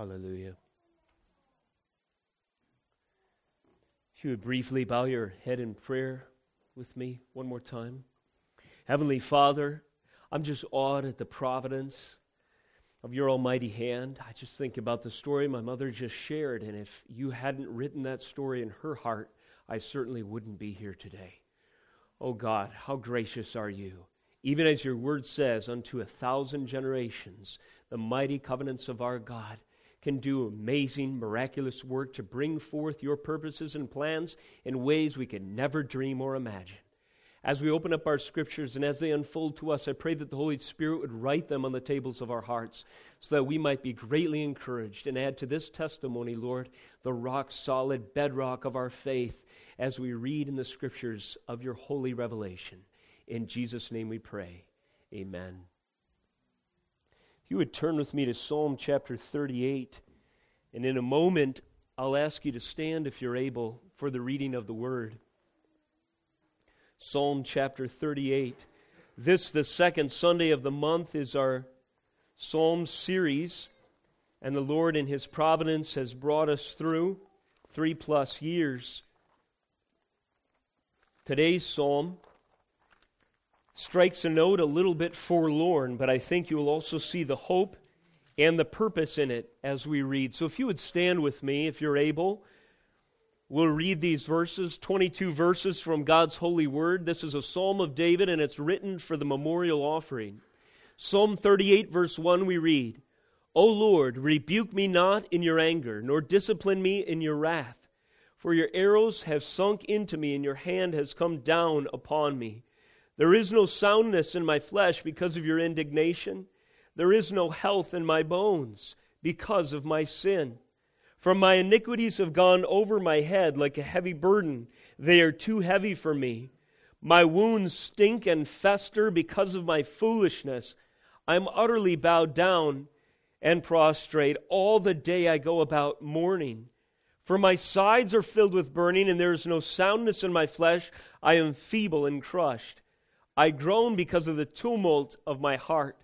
Hallelujah. If you would briefly bow your head in prayer with me one more time. Heavenly Father, I'm just awed at the providence of your almighty hand. I just think about the story my mother just shared, and if you hadn't written that story in her heart, I certainly wouldn't be here today. Oh God, how gracious are you. Even as your word says, unto a thousand generations, the mighty covenants of our God can do amazing, miraculous work to bring forth your purposes and plans in ways we can never dream or imagine. As we open up our scriptures and as they unfold to us, I pray that the Holy Spirit would write them on the tables of our hearts so that we might be greatly encouraged and add to this testimony, Lord, the rock solid bedrock of our faith as we read in the scriptures of your holy revelation. In Jesus' name we pray. Amen. You would turn with me to Psalm chapter 38, and in a moment I'll ask you to stand if you're able for the reading of the word. Psalm chapter 38. This, the second Sunday of the month, is our Psalm series, and the Lord, in His providence, has brought us through three plus years. Today's Psalm strikes a note a little bit forlorn, but I think you will also see the hope and the purpose in it as we read. So if you would stand with me, if you're able. We'll read these verses, 22 verses from God's holy word. This is a psalm of David, and it's written for the memorial offering. Psalm 38, verse 1, we read, O Lord, rebuke me not in your anger, nor discipline me in your wrath. For your arrows have sunk into me, and your hand has come down upon me. There is no soundness in my flesh because of your indignation. There is no health in my bones because of my sin. For my iniquities have gone over my head like a heavy burden. They are too heavy for me. My wounds stink and fester because of my foolishness. I am utterly bowed down and prostrate. All the day I go about mourning. For my sides are filled with burning, and there is no soundness in my flesh. I am feeble and crushed. I groan because of the tumult of my heart.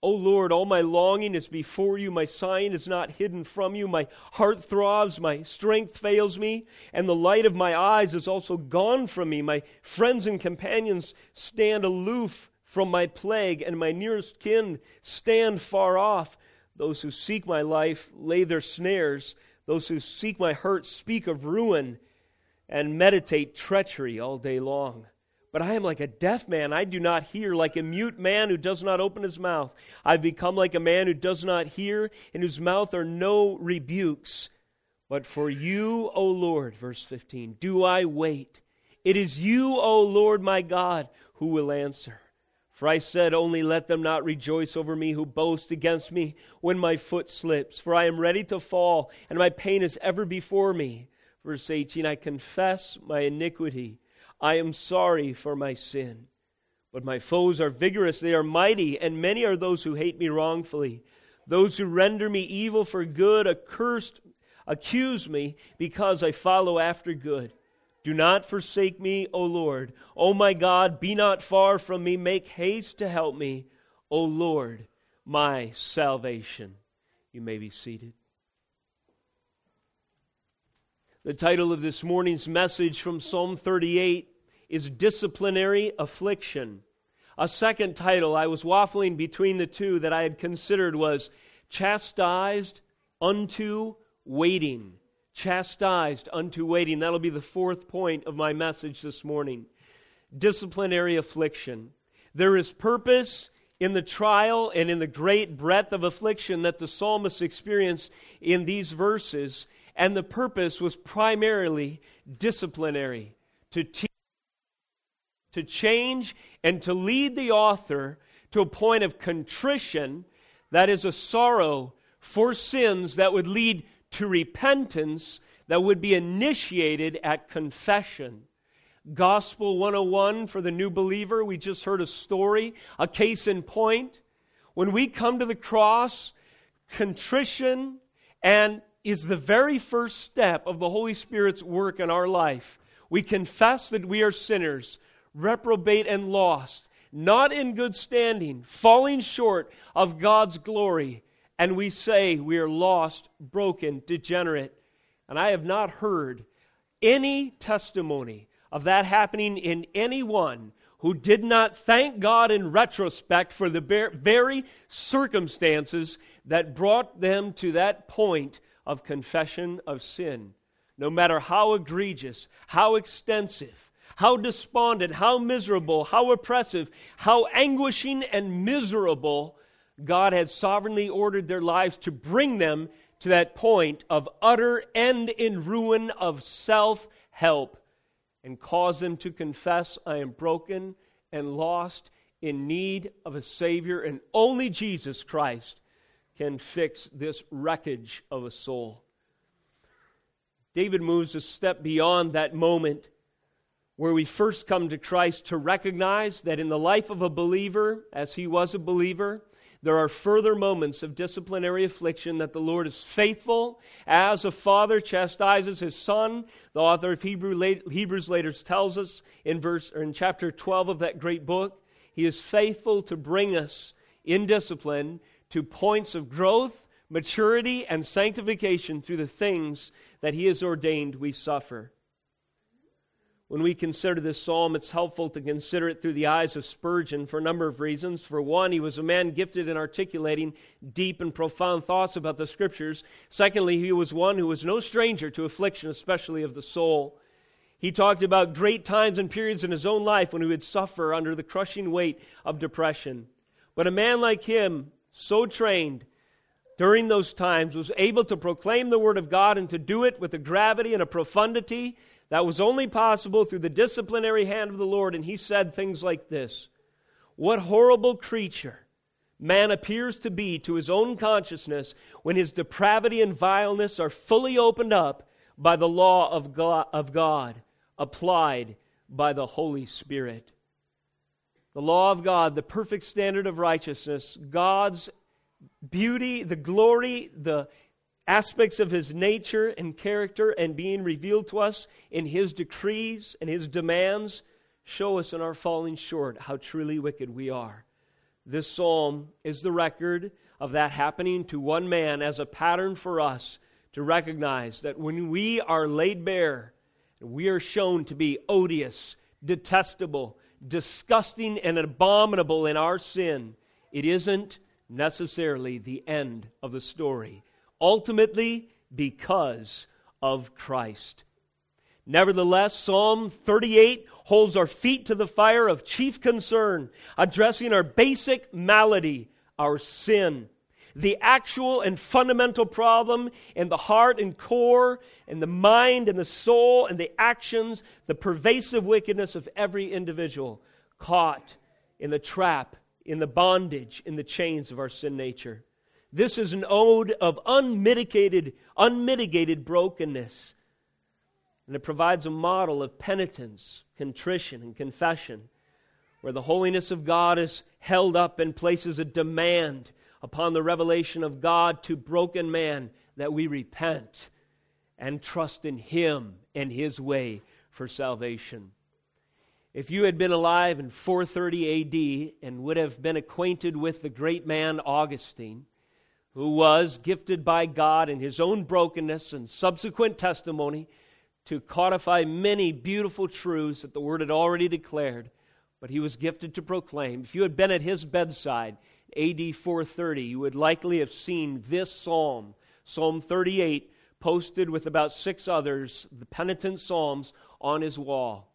O Lord, all my longing is before you. My sighing is not hidden from you. My heart throbs, my strength fails me, and the light of my eyes is also gone from me. My friends and companions stand aloof from my plague, and my nearest kin stand far off. Those who seek my life lay their snares. Those who seek my hurt speak of ruin and meditate treachery all day long. But I am like a deaf man. I do not hear, like a mute man who does not open his mouth. I've become like a man who does not hear, in whose mouth are no rebukes. But for you, O Lord, verse 15, do I wait. It is you, O Lord my God, who will answer. For I said, Only let them not rejoice over me who boast against me when my foot slips. For I am ready to fall, and my pain is ever before me. Verse 18, I confess my iniquity I am sorry for my sin. But my foes are vigorous, they are mighty, and many are those who hate me wrongfully. Those who render me evil for good, accursed, accuse me because I follow after good. Do not forsake me, O Lord. O my God, be not far from me. Make haste to help me, O Lord, my salvation. You may be seated. The title of this morning's message from Psalm 38 is Disciplinary Affliction. A second title I was waffling between the two that I had considered was Chastised unto Waiting. Chastised unto waiting. That'll be the fourth point of my message this morning. Disciplinary affliction. There is purpose in the trial and in the great breadth of affliction that the psalmist experienced in these verses and the purpose was primarily disciplinary to teach, to change, and to lead the author to a point of contrition that is a sorrow for sins that would lead to repentance that would be initiated at confession. Gospel 101 for the new believer, we just heard a story, a case in point. When we come to the cross, contrition and is the very first step of the Holy Spirit's work in our life. We confess that we are sinners, reprobate and lost, not in good standing, falling short of God's glory, and we say we are lost, broken, degenerate. And I have not heard any testimony of that happening in anyone who did not thank God in retrospect for the very circumstances that brought them to that point of confession of sin. No matter how egregious, how extensive, how despondent, how miserable, how oppressive, how anguishing and miserable, God had sovereignly ordered their lives to bring them to that point of utter end in ruin of self help and cause them to confess, I am broken and lost in need of a Savior, and only Jesus Christ can fix this wreckage of a soul. David moves a step beyond that moment where we first come to Christ to recognize that in the life of a believer, as he was a believer, there are further moments of disciplinary affliction that the Lord is faithful as a father chastises his son. The author of Hebrews later tells us in verse or in chapter 12 of that great book, he is faithful to bring us in discipline to points of growth, maturity, and sanctification through the things that he has ordained we suffer. When we consider this psalm, it's helpful to consider it through the eyes of Spurgeon for a number of reasons. For one, he was a man gifted in articulating deep and profound thoughts about the Scriptures. Secondly, he was one who was no stranger to affliction, especially of the soul. He talked about great times and periods in his own life when he would suffer under the crushing weight of depression. But a man like him, so trained during those times, was able to proclaim the Word of God and to do it with a gravity and a profundity that was only possible through the disciplinary hand of the Lord. And he said things like this What horrible creature man appears to be to his own consciousness when his depravity and vileness are fully opened up by the law of God, of God applied by the Holy Spirit. The law of God, the perfect standard of righteousness, God's beauty, the glory, the aspects of his nature and character and being revealed to us in his decrees and his demands show us in our falling short how truly wicked we are. This psalm is the record of that happening to one man as a pattern for us to recognize that when we are laid bare, we are shown to be odious, detestable, disgusting, and abominable in our sin, it isn't necessarily the end of the story ultimately because of Christ. Nevertheless, Psalm 38 holds our feet to the fire of chief concern, addressing our basic malady, our sin, the actual and fundamental problem in the heart and core, and the mind and the soul and the actions, the pervasive wickedness of every individual caught in the trap, in the bondage, in the chains of our sin nature. This is an ode of unmitigated, unmitigated brokenness. And it provides a model of penitence, contrition, and confession, where the holiness of God is held up and places a demand upon the revelation of God to broken man that we repent and trust in Him and His way for salvation. If you had been alive in 430 AD and would have been acquainted with the great man Augustine, who was gifted by God in his own brokenness and subsequent testimony to codify many beautiful truths that the Word had already declared, but he was gifted to proclaim. If you had been at his bedside, AD 430, you would likely have seen this psalm, Psalm 38, posted with about six others, the penitent psalms, on his wall.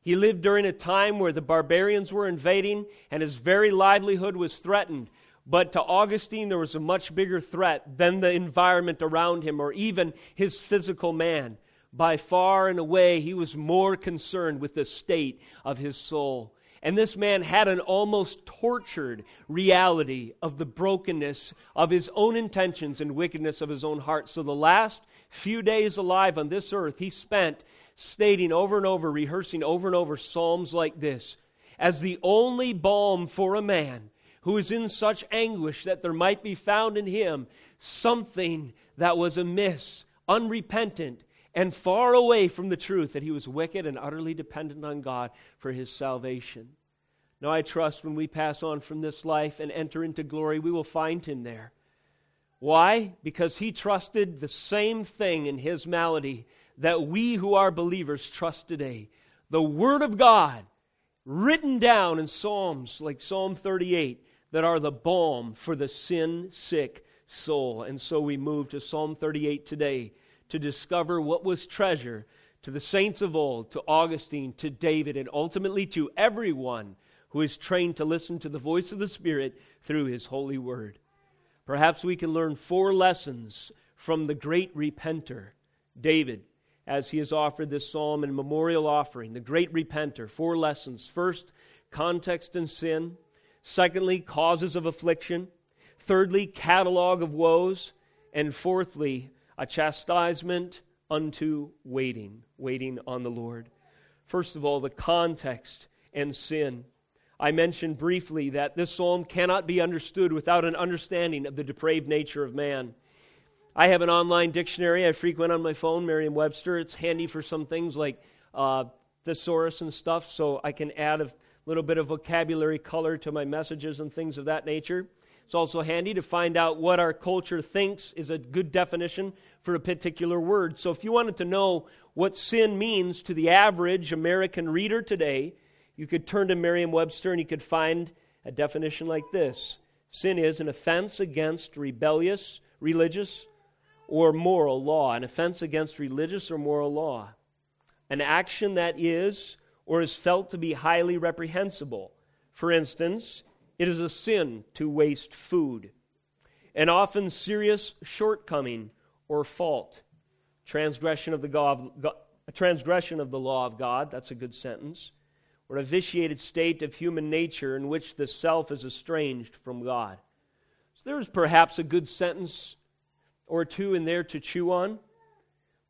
He lived during a time where the barbarians were invading and his very livelihood was threatened but to Augustine, there was a much bigger threat than the environment around him or even his physical man. By far and away, he was more concerned with the state of his soul. And this man had an almost tortured reality of the brokenness of his own intentions and wickedness of his own heart. So the last few days alive on this earth, he spent stating over and over, rehearsing over and over psalms like this as the only balm for a man who is in such anguish that there might be found in him something that was amiss, unrepentant, and far away from the truth that he was wicked and utterly dependent on God for his salvation. Now, I trust when we pass on from this life and enter into glory, we will find him there. Why? Because he trusted the same thing in his malady that we who are believers trust today. The Word of God, written down in Psalms like Psalm 38, that are the balm for the sin sick soul. And so we move to Psalm 38 today to discover what was treasure to the saints of old, to Augustine, to David, and ultimately to everyone who is trained to listen to the voice of the Spirit through his holy word. Perhaps we can learn four lessons from the great repenter, David, as he has offered this psalm and memorial offering, the great repenter. Four lessons. First, context and sin. Secondly, causes of affliction. Thirdly, catalog of woes. And fourthly, a chastisement unto waiting, waiting on the Lord. First of all, the context and sin. I mentioned briefly that this psalm cannot be understood without an understanding of the depraved nature of man. I have an online dictionary I frequent on my phone, Merriam Webster. It's handy for some things like uh, thesaurus and stuff, so I can add a little bit of vocabulary color to my messages and things of that nature. It's also handy to find out what our culture thinks is a good definition for a particular word. So, if you wanted to know what sin means to the average American reader today, you could turn to Merriam Webster and you could find a definition like this Sin is an offense against rebellious, religious, or moral law. An offense against religious or moral law. An action that is or is felt to be highly reprehensible. For instance, it is a sin to waste food. An often serious shortcoming or fault. Transgression of the, God, transgression of the law of God, that's a good sentence. Or a vitiated state of human nature in which the self is estranged from God. So there's perhaps a good sentence or two in there to chew on.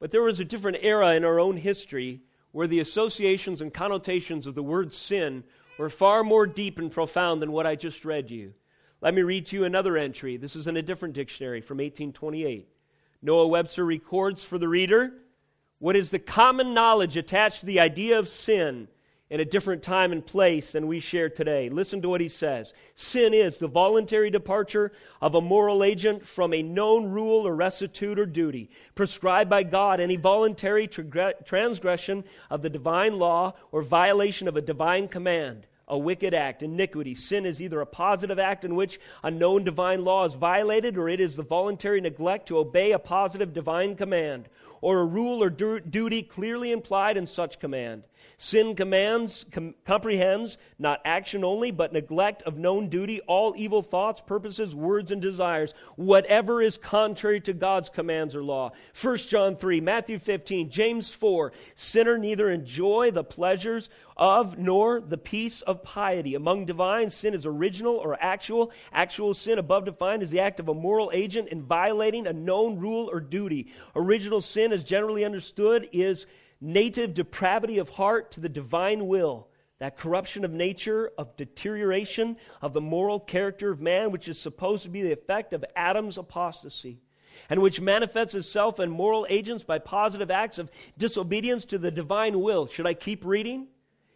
But there was a different era in our own history where the associations and connotations of the word sin were far more deep and profound than what I just read you. Let me read to you another entry. This is in a different dictionary from 1828. Noah Webster records for the reader what is the common knowledge attached to the idea of sin in a different time and place than we share today. Listen to what he says Sin is the voluntary departure of a moral agent from a known rule or rectitude or duty prescribed by God, any voluntary transgression of the divine law or violation of a divine command a wicked act, iniquity. Sin is either a positive act in which a known divine law is violated, or it is the voluntary neglect to obey a positive divine command, or a rule or du- duty clearly implied in such command. Sin commands, com- comprehends not action only, but neglect of known duty, all evil thoughts, purposes, words, and desires, whatever is contrary to God's commands or law. 1 John 3, Matthew 15, James 4, sinner neither enjoy the pleasures of nor the peace of piety. Among divine, sin is original or actual. Actual sin, above defined, is the act of a moral agent in violating a known rule or duty. Original sin, as generally understood, is native depravity of heart to the divine will, that corruption of nature, of deterioration of the moral character of man, which is supposed to be the effect of Adam's apostasy, and which manifests itself in moral agents by positive acts of disobedience to the divine will. Should I keep reading?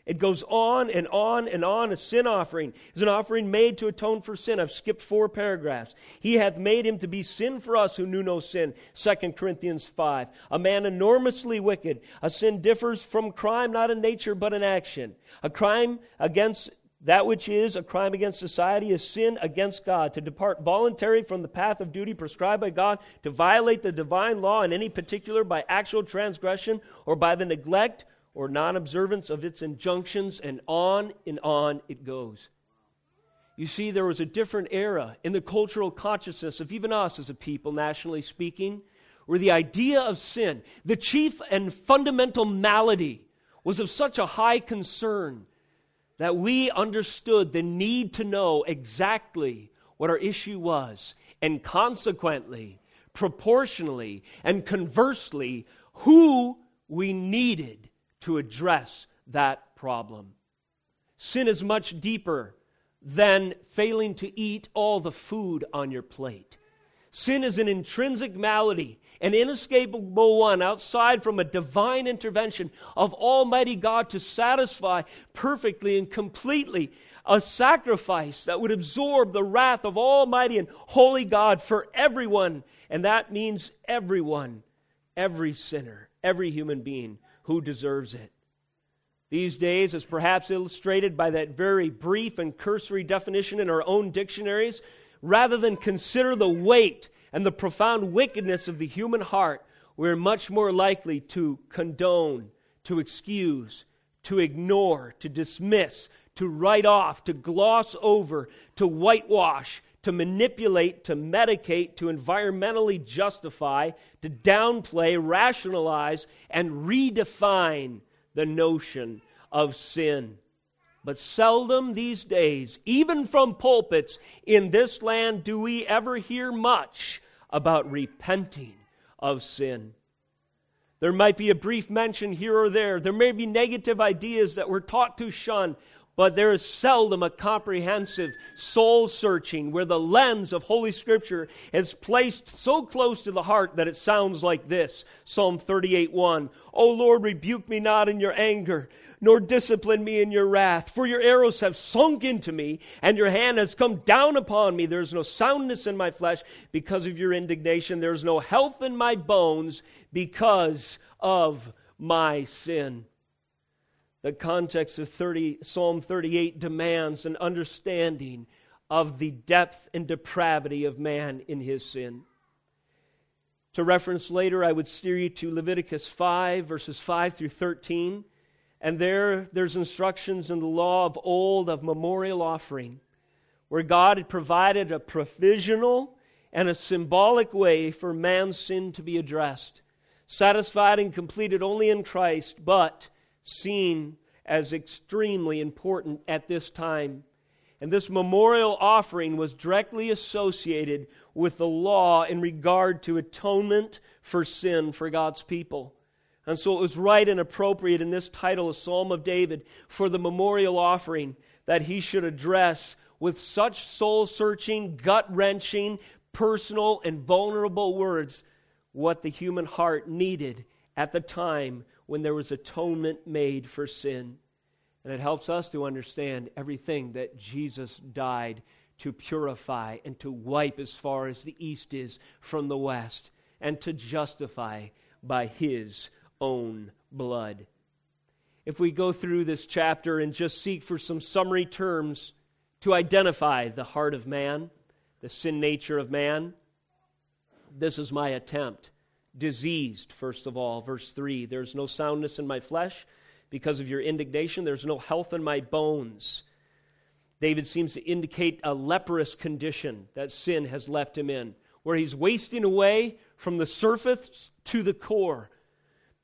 It goes on and on and on. A sin offering is an offering made to atone for sin. I've skipped four paragraphs. He hath made him to be sin for us who knew no sin. 2 Corinthians 5. A man enormously wicked. A sin differs from crime not in nature but in action. A crime against that which is a crime against society is sin against God. To depart voluntarily from the path of duty prescribed by God, to violate the divine law in any particular by actual transgression or by the neglect or non observance of its injunctions, and on and on it goes. You see, there was a different era in the cultural consciousness of even us as a people, nationally speaking, where the idea of sin, the chief and fundamental malady, was of such a high concern that we understood the need to know exactly what our issue was, and consequently, proportionally, and conversely, who we needed to address that problem. Sin is much deeper than failing to eat all the food on your plate. Sin is an intrinsic malady, an inescapable one outside from a divine intervention of Almighty God to satisfy perfectly and completely a sacrifice that would absorb the wrath of Almighty and Holy God for everyone. And that means everyone, every sinner, every human being who deserves it. These days, as perhaps illustrated by that very brief and cursory definition in our own dictionaries, rather than consider the weight and the profound wickedness of the human heart, we're much more likely to condone, to excuse, to ignore, to dismiss, to write off, to gloss over, to whitewash, to manipulate, to medicate, to environmentally justify, to downplay, rationalize, and redefine the notion of sin. But seldom these days, even from pulpits in this land, do we ever hear much about repenting of sin. There might be a brief mention here or there. There may be negative ideas that we're taught to shun, but there is seldom a comprehensive soul searching where the lens of Holy Scripture is placed so close to the heart that it sounds like this Psalm 38 1. O Lord, rebuke me not in your anger, nor discipline me in your wrath. For your arrows have sunk into me, and your hand has come down upon me. There is no soundness in my flesh because of your indignation. There is no health in my bones because of my sin. The context of 30, Psalm 38 demands an understanding of the depth and depravity of man in his sin. To reference later, I would steer you to Leviticus 5, verses 5 through 13. And there, there's instructions in the law of old of memorial offering, where God had provided a provisional and a symbolic way for man's sin to be addressed, satisfied and completed only in Christ, but seen as extremely important at this time. And this memorial offering was directly associated with the law in regard to atonement for sin for God's people. And so it was right and appropriate in this title, a Psalm of David, for the memorial offering that he should address with such soul searching, gut wrenching, personal, and vulnerable words what the human heart needed at the time when there was atonement made for sin. And it helps us to understand everything that Jesus died to purify and to wipe as far as the east is from the west and to justify by his own blood. If we go through this chapter and just seek for some summary terms to identify the heart of man, the sin nature of man, this is my attempt. Diseased, first of all, verse 3 There's no soundness in my flesh because of your indignation, there's no health in my bones. David seems to indicate a leprous condition that sin has left him in, where he's wasting away from the surface to the core,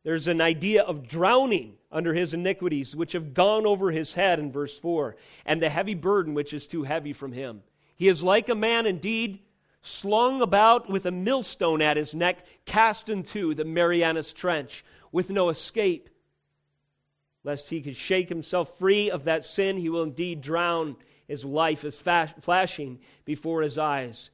there's an idea of drowning under his iniquities, which have gone over his head in verse 4, and the heavy burden which is too heavy from him. He is like a man indeed, slung about with a millstone at his neck, cast into the Marianas Trench, with no escape. Lest he could shake himself free of that sin, he will indeed drown. His life is flashing before his eyes.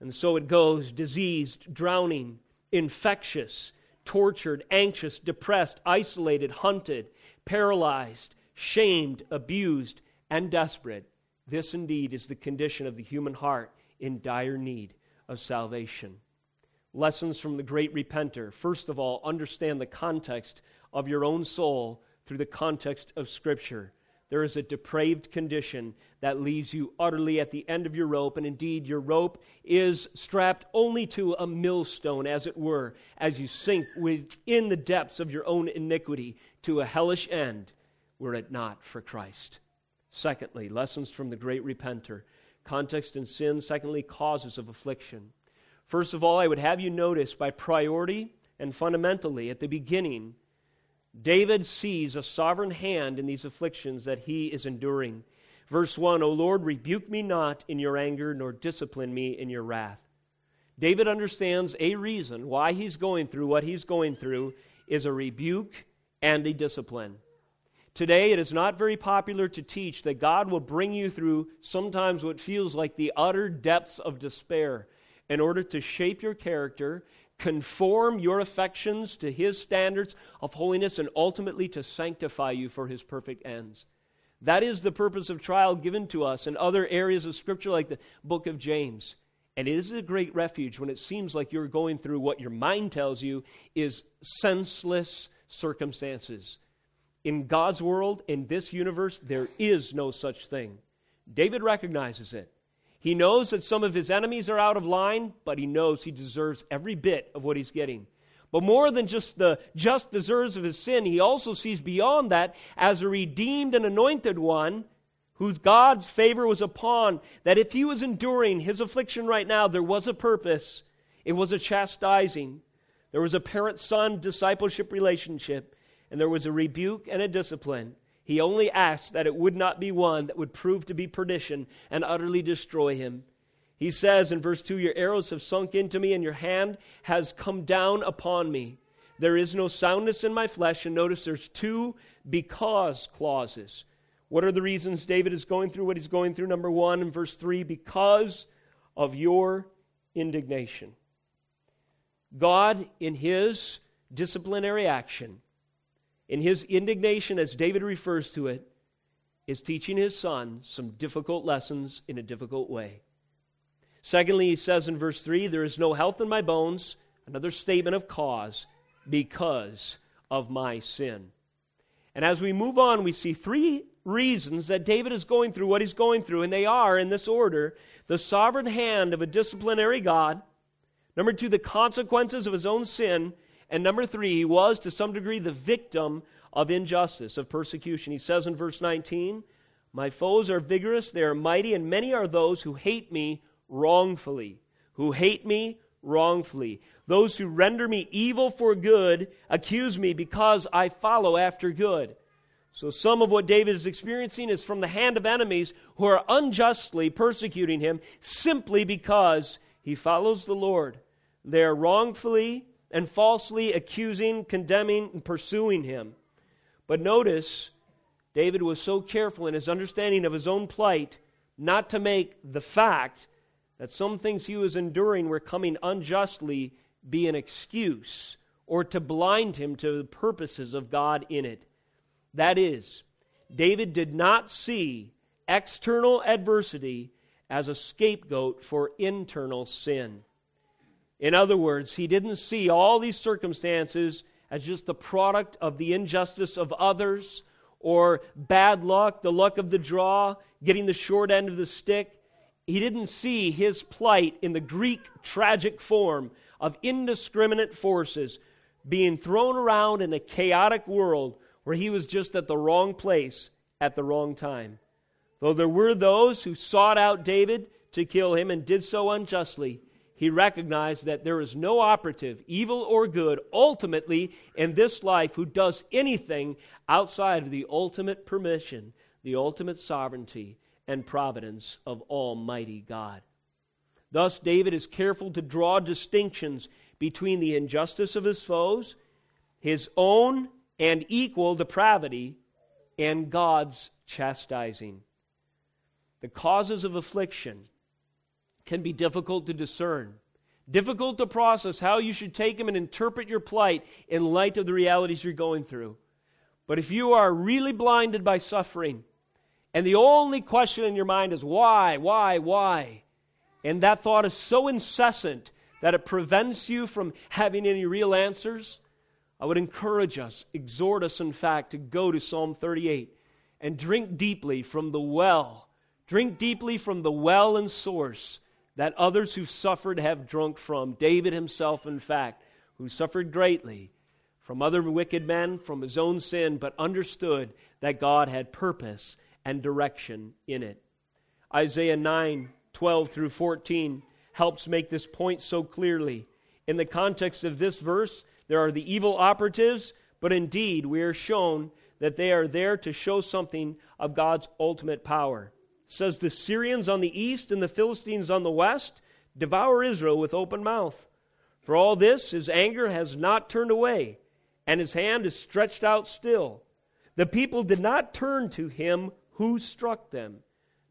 And so it goes diseased, drowning, infectious tortured, anxious, depressed, isolated, hunted, paralyzed, shamed, abused, and desperate. This indeed is the condition of the human heart in dire need of salvation. Lessons from the great repenter. First of all, understand the context of your own soul through the context of Scripture. There is a depraved condition that leaves you utterly at the end of your rope, and indeed, your rope is strapped only to a millstone, as it were, as you sink within the depths of your own iniquity to a hellish end, were it not for Christ. Secondly, lessons from the great repenter. Context and sin. Secondly, causes of affliction. First of all, I would have you notice by priority and fundamentally at the beginning David sees a sovereign hand in these afflictions that he is enduring. Verse 1 O Lord, rebuke me not in your anger, nor discipline me in your wrath. David understands a reason why he's going through what he's going through is a rebuke and a discipline. Today, it is not very popular to teach that God will bring you through sometimes what feels like the utter depths of despair in order to shape your character conform your affections to His standards of holiness, and ultimately to sanctify you for His perfect ends. That is the purpose of trial given to us in other areas of Scripture, like the book of James. And it is a great refuge when it seems like you're going through what your mind tells you is senseless circumstances. In God's world, in this universe, there is no such thing. David recognizes it. He knows that some of his enemies are out of line, but he knows he deserves every bit of what he's getting. But more than just the just deserves of his sin, he also sees beyond that as a redeemed and anointed one whose God's favor was upon, that if he was enduring his affliction right now, there was a purpose. It was a chastising. There was a parent son discipleship relationship, and there was a rebuke and a discipline. He only asked that it would not be one that would prove to be perdition and utterly destroy him. He says in verse 2 Your arrows have sunk into me, and your hand has come down upon me. There is no soundness in my flesh. And notice there's two because clauses. What are the reasons David is going through what he's going through? Number one, in verse 3, because of your indignation. God, in his disciplinary action, in his indignation, as David refers to it, is teaching his son some difficult lessons in a difficult way. Secondly, he says in verse 3 there is no health in my bones, another statement of cause, because of my sin. And as we move on, we see three reasons that David is going through what he's going through, and they are, in this order, the sovereign hand of a disciplinary God, number two, the consequences of his own sin, and number three, he was to some degree the victim of injustice, of persecution. He says in verse 19, My foes are vigorous, they are mighty, and many are those who hate me wrongfully, who hate me wrongfully. Those who render me evil for good accuse me because I follow after good. So, some of what David is experiencing is from the hand of enemies who are unjustly persecuting him simply because he follows the Lord. They are wrongfully and falsely accusing, condemning, and pursuing him. But notice, David was so careful in his understanding of his own plight not to make the fact that some things he was enduring were coming unjustly be an excuse or to blind him to the purposes of God in it. That is, David did not see external adversity as a scapegoat for internal sin. In other words, he didn't see all these circumstances as just the product of the injustice of others or bad luck, the luck of the draw, getting the short end of the stick. He didn't see his plight in the Greek tragic form of indiscriminate forces being thrown around in a chaotic world where he was just at the wrong place at the wrong time. Though there were those who sought out David to kill him and did so unjustly, he recognized that there is no operative, evil or good, ultimately in this life who does anything outside of the ultimate permission, the ultimate sovereignty, and providence of Almighty God. Thus, David is careful to draw distinctions between the injustice of his foes, his own and equal depravity and God's chastising. The causes of affliction can be difficult to discern, difficult to process how you should take them and interpret your plight in light of the realities you're going through. But if you are really blinded by suffering, and the only question in your mind is why, why, why, and that thought is so incessant that it prevents you from having any real answers, I would encourage us, exhort us, in fact, to go to Psalm 38 and drink deeply from the well. Drink deeply from the well and source that others who suffered have drunk from. David himself, in fact, who suffered greatly from other wicked men, from his own sin, but understood that God had purpose and direction in it. Isaiah 9 12 through 14 helps make this point so clearly. In the context of this verse, there are the evil operatives, but indeed we are shown that they are there to show something of God's ultimate power. Says the Syrians on the east and the Philistines on the west devour Israel with open mouth. For all this, his anger has not turned away, and his hand is stretched out still. The people did not turn to him who struck them,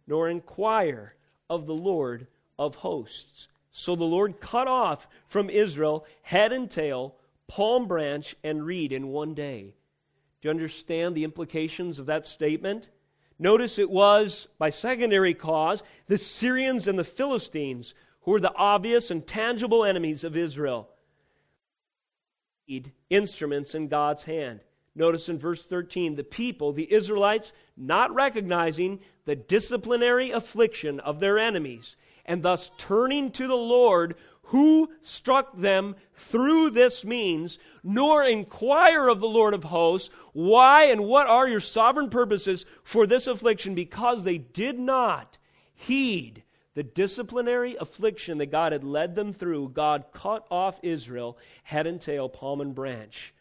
nor inquire of the Lord of hosts. So the Lord cut off from Israel head and tail palm branch and reed in one day. Do you understand the implications of that statement? Notice it was, by secondary cause, the Syrians and the Philistines who were the obvious and tangible enemies of Israel. Instruments in God's hand. Notice in verse 13, the people, the Israelites, not recognizing the disciplinary affliction of their enemies, and thus turning to the Lord who struck them through this means, nor inquire of the Lord of hosts, why and what are your sovereign purposes for this affliction, because they did not heed the disciplinary affliction that God had led them through. God cut off Israel head and tail, palm and branch.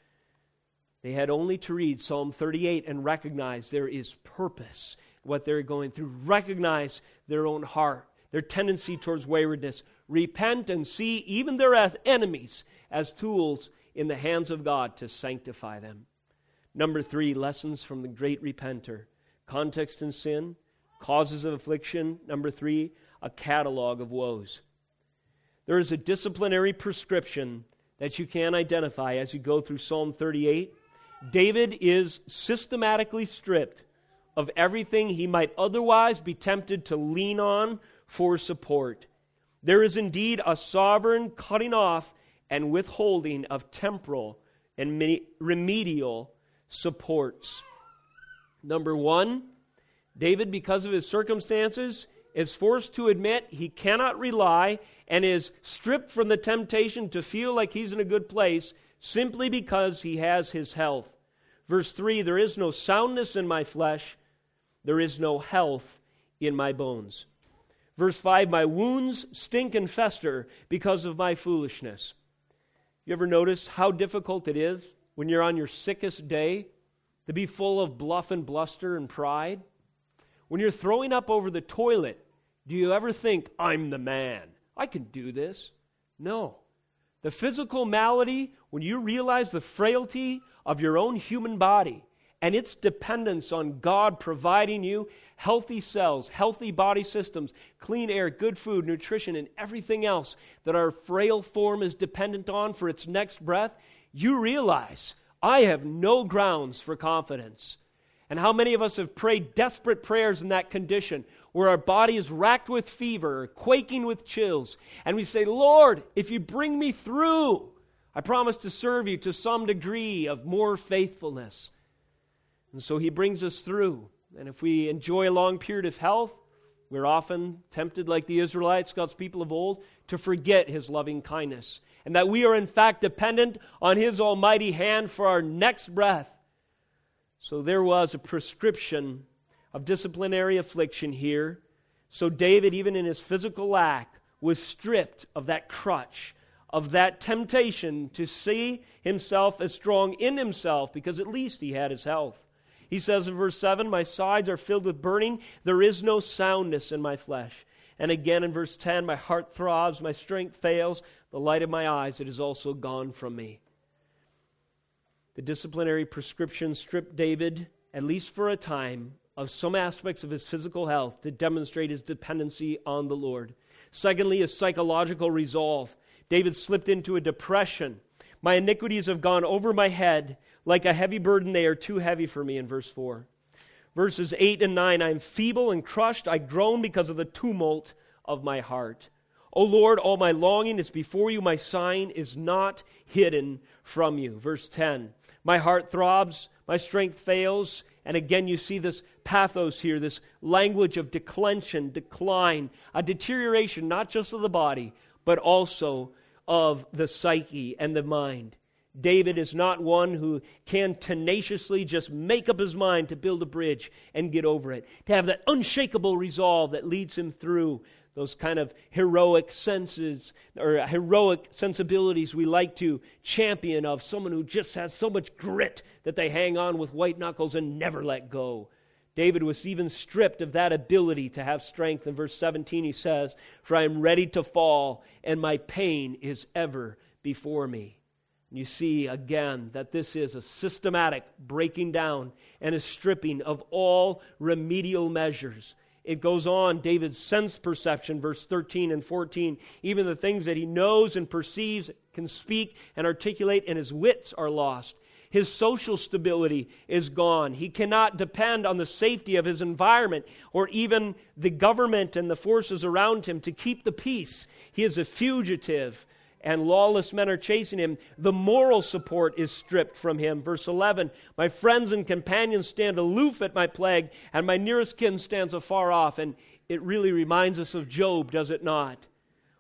They had only to read Psalm 38 and recognize there is purpose what they're going through, recognize their own heart, their tendency towards waywardness, repent and see even their enemies as tools in the hands of God to sanctify them. Number three, lessons from the great repenter. Context and sin, causes of affliction. Number three, a catalog of woes. There is a disciplinary prescription that you can identify as you go through Psalm 38 David is systematically stripped of everything he might otherwise be tempted to lean on for support. There is indeed a sovereign cutting off and withholding of temporal and remedial supports. Number one, David, because of his circumstances, is forced to admit he cannot rely and is stripped from the temptation to feel like he's in a good place simply because he has his health. Verse 3 There is no soundness in my flesh, there is no health in my bones. Verse 5 My wounds stink and fester because of my foolishness. You ever notice how difficult it is when you're on your sickest day to be full of bluff and bluster and pride? When you're throwing up over the toilet, do you ever think, I'm the man? I can do this? No. The physical malady, when you realize the frailty of your own human body and its dependence on God providing you healthy cells, healthy body systems, clean air, good food, nutrition, and everything else that our frail form is dependent on for its next breath, you realize I have no grounds for confidence. And how many of us have prayed desperate prayers in that condition where our body is racked with fever, quaking with chills, and we say, Lord, if you bring me through, I promise to serve you to some degree of more faithfulness. And so he brings us through. And if we enjoy a long period of health, we're often tempted, like the Israelites, God's people of old, to forget his loving kindness. And that we are, in fact, dependent on his almighty hand for our next breath. So there was a prescription of disciplinary affliction here. So David, even in his physical lack, was stripped of that crutch, of that temptation to see himself as strong in himself, because at least he had his health. He says in verse 7 My sides are filled with burning, there is no soundness in my flesh. And again in verse 10 My heart throbs, my strength fails, the light of my eyes, it is also gone from me. The disciplinary prescription stripped David, at least for a time, of some aspects of his physical health to demonstrate his dependency on the Lord. Secondly, his psychological resolve. David slipped into a depression. My iniquities have gone over my head. Like a heavy burden, they are too heavy for me, in verse 4. Verses 8 and 9 I am feeble and crushed. I groan because of the tumult of my heart. O Lord, all my longing is before you. My sign is not hidden from you. Verse 10 My heart throbs, my strength fails. And again, you see this pathos here, this language of declension, decline, a deterioration not just of the body, but also of the psyche and the mind. David is not one who can tenaciously just make up his mind to build a bridge and get over it, to have that unshakable resolve that leads him through those kind of heroic senses or heroic sensibilities we like to champion of someone who just has so much grit that they hang on with white knuckles and never let go. David was even stripped of that ability to have strength. In verse 17, he says, For I am ready to fall, and my pain is ever before me. And you see again that this is a systematic breaking down and a stripping of all remedial measures it goes on, David's sense perception, verse 13 and 14. Even the things that he knows and perceives, can speak and articulate, and his wits are lost. His social stability is gone. He cannot depend on the safety of his environment or even the government and the forces around him to keep the peace. He is a fugitive and lawless men are chasing him. The moral support is stripped from him. Verse 11 My friends and companions stand aloof at my plague, and my nearest kin stands afar off. And it really reminds us of Job, does it not?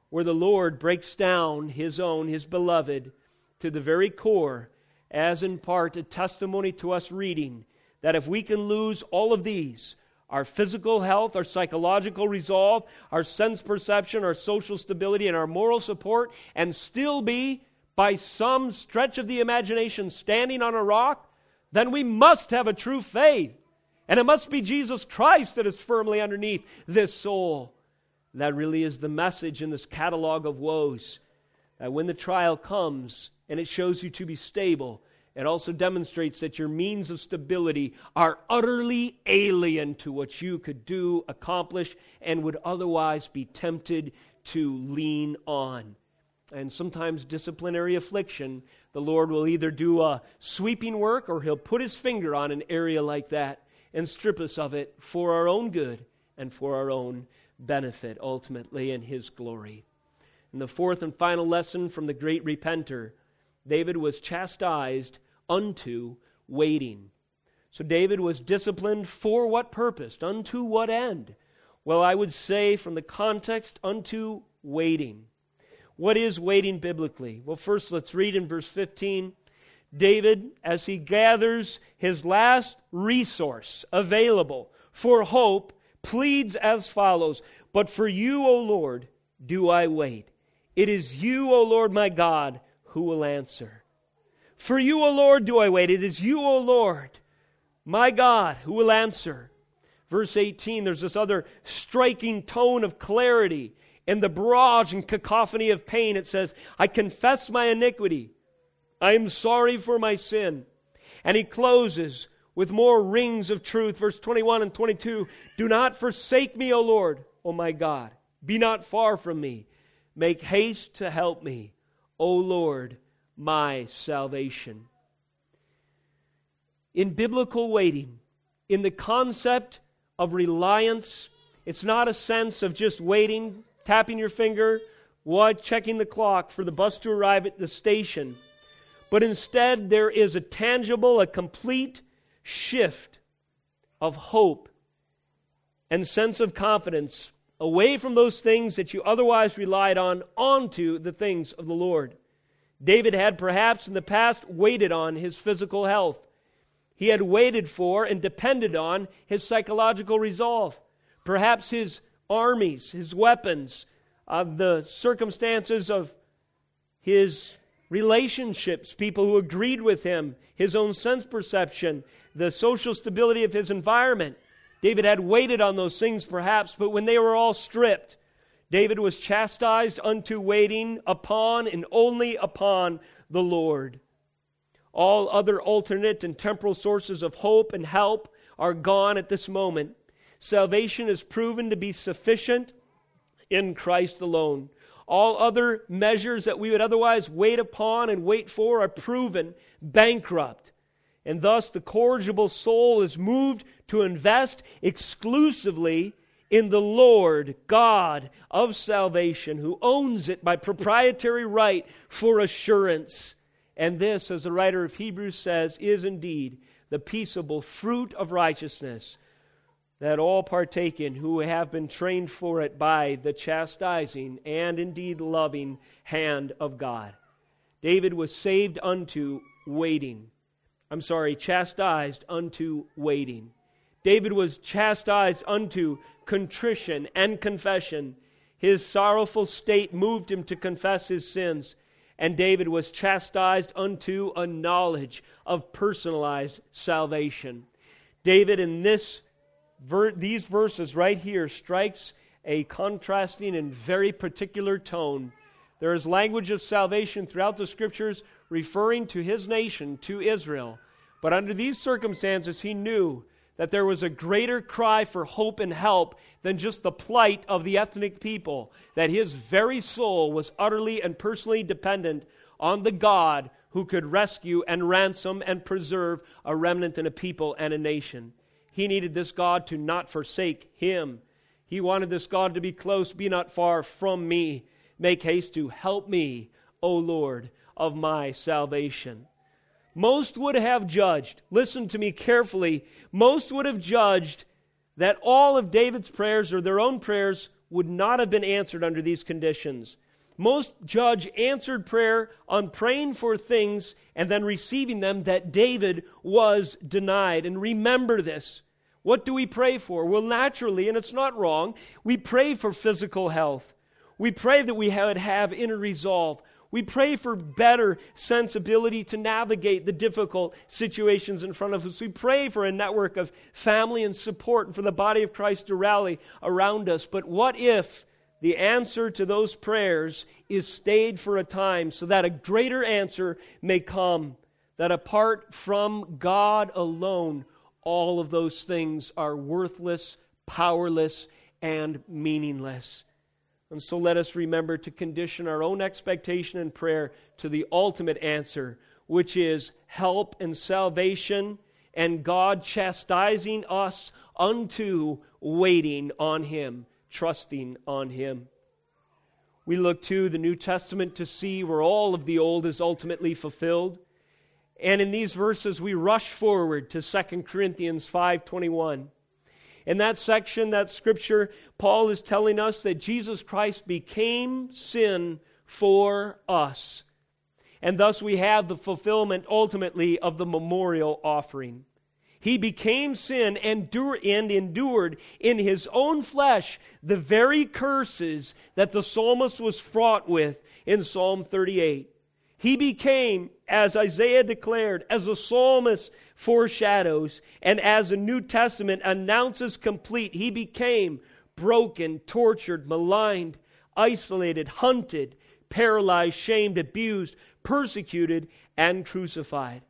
Where the Lord breaks down his own, his beloved, to the very core, as in part a testimony to us reading that if we can lose all of these, our physical health, our psychological resolve, our sense perception, our social stability, and our moral support, and still be, by some stretch of the imagination, standing on a rock, then we must have a true faith. And it must be Jesus Christ that is firmly underneath this soul. That really is the message in this catalog of woes. That when the trial comes and it shows you to be stable, it also demonstrates that your means of stability are utterly alien to what you could do, accomplish, and would otherwise be tempted to lean on. And sometimes disciplinary affliction, the Lord will either do a sweeping work or He'll put His finger on an area like that and strip us of it for our own good and for our own benefit, ultimately, in His glory. And the fourth and final lesson from the great repenter David was chastised unto waiting. So David was disciplined for what purpose? Unto what end? Well, I would say from the context, unto waiting. What is waiting biblically? Well, first let's read in verse 15. David, as he gathers his last resource available for hope, pleads as follows But for you, O Lord, do I wait. It is you, O Lord my God, who will answer. For you, O Lord, do I wait. It is you, O Lord, my God, who will answer. Verse 18, there's this other striking tone of clarity in the barrage and cacophony of pain. It says, I confess my iniquity. I am sorry for my sin. And he closes with more rings of truth. Verse 21 and 22 Do not forsake me, O Lord, O my God. Be not far from me. Make haste to help me. O Lord, my salvation. In biblical waiting, in the concept of reliance, it's not a sense of just waiting, tapping your finger, what, checking the clock for the bus to arrive at the station. But instead, there is a tangible, a complete shift of hope and sense of confidence away from those things that you otherwise relied on onto the things of the Lord. David had perhaps in the past waited on his physical health. He had waited for and depended on his psychological resolve. Perhaps his armies, his weapons, uh, the circumstances of his relationships, people who agreed with him, his own sense perception, the social stability of his environment. David had waited on those things perhaps, but when they were all stripped, David was chastised unto waiting upon and only upon the Lord. All other alternate and temporal sources of hope and help are gone at this moment. Salvation is proven to be sufficient in Christ alone. All other measures that we would otherwise wait upon and wait for are proven bankrupt. And thus, the corrigible soul is moved to invest exclusively in the Lord God of salvation, who owns it by proprietary right for assurance. And this, as the writer of Hebrews says, is indeed the peaceable fruit of righteousness that all partake in who have been trained for it by the chastising and indeed loving hand of God. David was saved unto waiting. I'm sorry, chastised unto waiting. David was chastised unto contrition and confession. His sorrowful state moved him to confess his sins, and David was chastised unto a knowledge of personalized salvation. David, in this, ver- these verses right here, strikes a contrasting and very particular tone. There is language of salvation throughout the scriptures referring to his nation, to Israel. But under these circumstances, he knew that there was a greater cry for hope and help than just the plight of the ethnic people, that his very soul was utterly and personally dependent on the God who could rescue and ransom and preserve a remnant and a people and a nation. He needed this God to not forsake him. He wanted this God to be close, be not far from me. Make haste to help me, O Lord of my salvation. Most would have judged, listen to me carefully, most would have judged that all of David's prayers or their own prayers would not have been answered under these conditions. Most judge answered prayer on praying for things and then receiving them that David was denied. And remember this. What do we pray for? Well, naturally, and it's not wrong, we pray for physical health. We pray that we would have inner resolve. We pray for better sensibility to navigate the difficult situations in front of us. We pray for a network of family and support and for the body of Christ to rally around us. But what if the answer to those prayers is stayed for a time so that a greater answer may come. That apart from God alone, all of those things are worthless, powerless, and meaningless. And so let us remember to condition our own expectation and prayer to the ultimate answer, which is help and salvation and God chastising us unto waiting on Him trusting on Him. We look to the New Testament to see where all of the old is ultimately fulfilled. And in these verses we rush forward to 2 Corinthians 5:21. In that section, that scripture, Paul is telling us that Jesus Christ became sin for us. And thus we have the fulfillment ultimately of the memorial offering. He became sin and endured in his own flesh the very curses that the psalmist was fraught with in Psalm 38. He became, as Isaiah declared, as the psalmist foreshadows, and as the New Testament announces complete, he became broken, tortured, maligned, isolated, hunted, paralyzed, shamed, abused, persecuted, and crucified.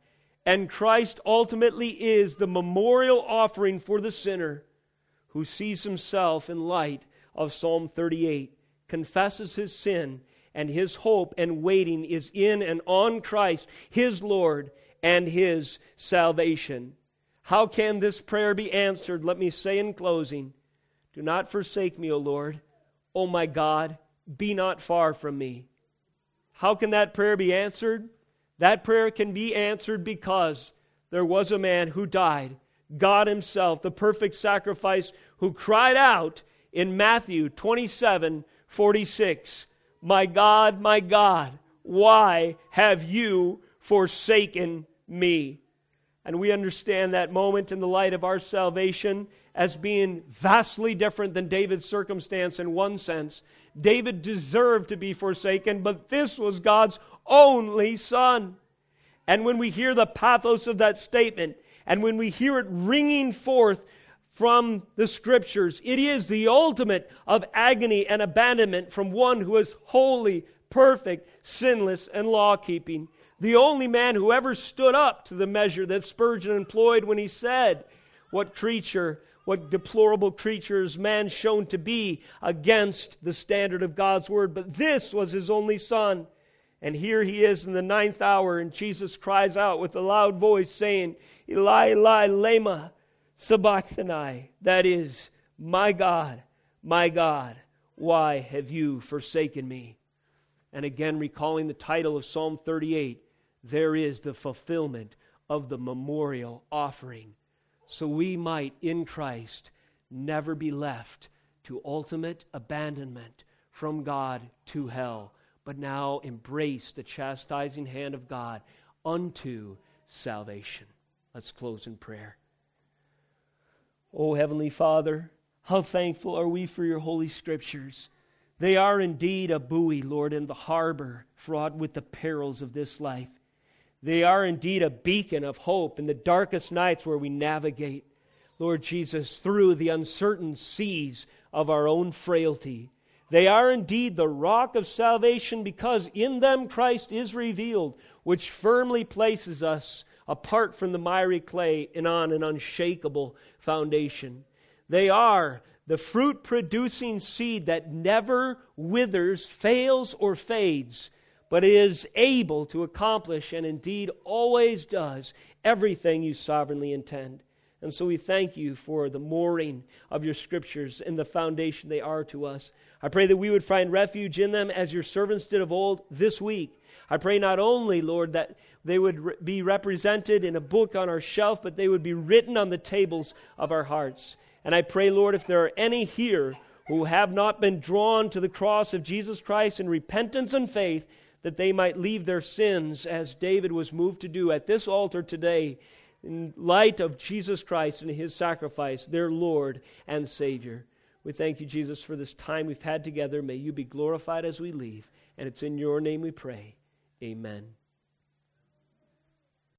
And Christ ultimately is the memorial offering for the sinner who sees himself in light of Psalm 38, confesses his sin, and his hope and waiting is in and on Christ, his Lord, and his salvation. How can this prayer be answered? Let me say in closing Do not forsake me, O Lord. O my God, be not far from me. How can that prayer be answered? That prayer can be answered because there was a man who died, God Himself, the perfect sacrifice, who cried out in Matthew 27 46, My God, my God, why have you forsaken me? And we understand that moment in the light of our salvation as being vastly different than David's circumstance in one sense. David deserved to be forsaken, but this was God's only Son. And when we hear the pathos of that statement, and when we hear it ringing forth from the scriptures, it is the ultimate of agony and abandonment from one who is holy, perfect, sinless, and law keeping. The only man who ever stood up to the measure that Spurgeon employed when he said, What creature, what deplorable creature is man shown to be against the standard of God's word? But this was his only son. And here he is in the ninth hour, and Jesus cries out with a loud voice, saying, Eli, Eli, lema sabachthani. That is, my God, my God, why have you forsaken me? And again, recalling the title of Psalm 38, there is the fulfillment of the memorial offering. So we might, in Christ, never be left to ultimate abandonment from God to hell but now embrace the chastising hand of God unto salvation. Let's close in prayer. Oh, Heavenly Father, how thankful are we for your holy scriptures. They are indeed a buoy, Lord, in the harbor fraught with the perils of this life. They are indeed a beacon of hope in the darkest nights where we navigate, Lord Jesus, through the uncertain seas of our own frailty. They are indeed the rock of salvation because in them Christ is revealed, which firmly places us apart from the miry clay and on an unshakable foundation. They are the fruit producing seed that never withers, fails, or fades, but is able to accomplish and indeed always does everything you sovereignly intend. And so we thank you for the mooring of your scriptures and the foundation they are to us. I pray that we would find refuge in them as your servants did of old this week. I pray not only, Lord, that they would be represented in a book on our shelf, but they would be written on the tables of our hearts. And I pray, Lord, if there are any here who have not been drawn to the cross of Jesus Christ in repentance and faith, that they might leave their sins as David was moved to do at this altar today in light of Jesus Christ and his sacrifice, their Lord and Savior. We thank you, Jesus, for this time we've had together. May you be glorified as we leave. And it's in your name we pray. Amen.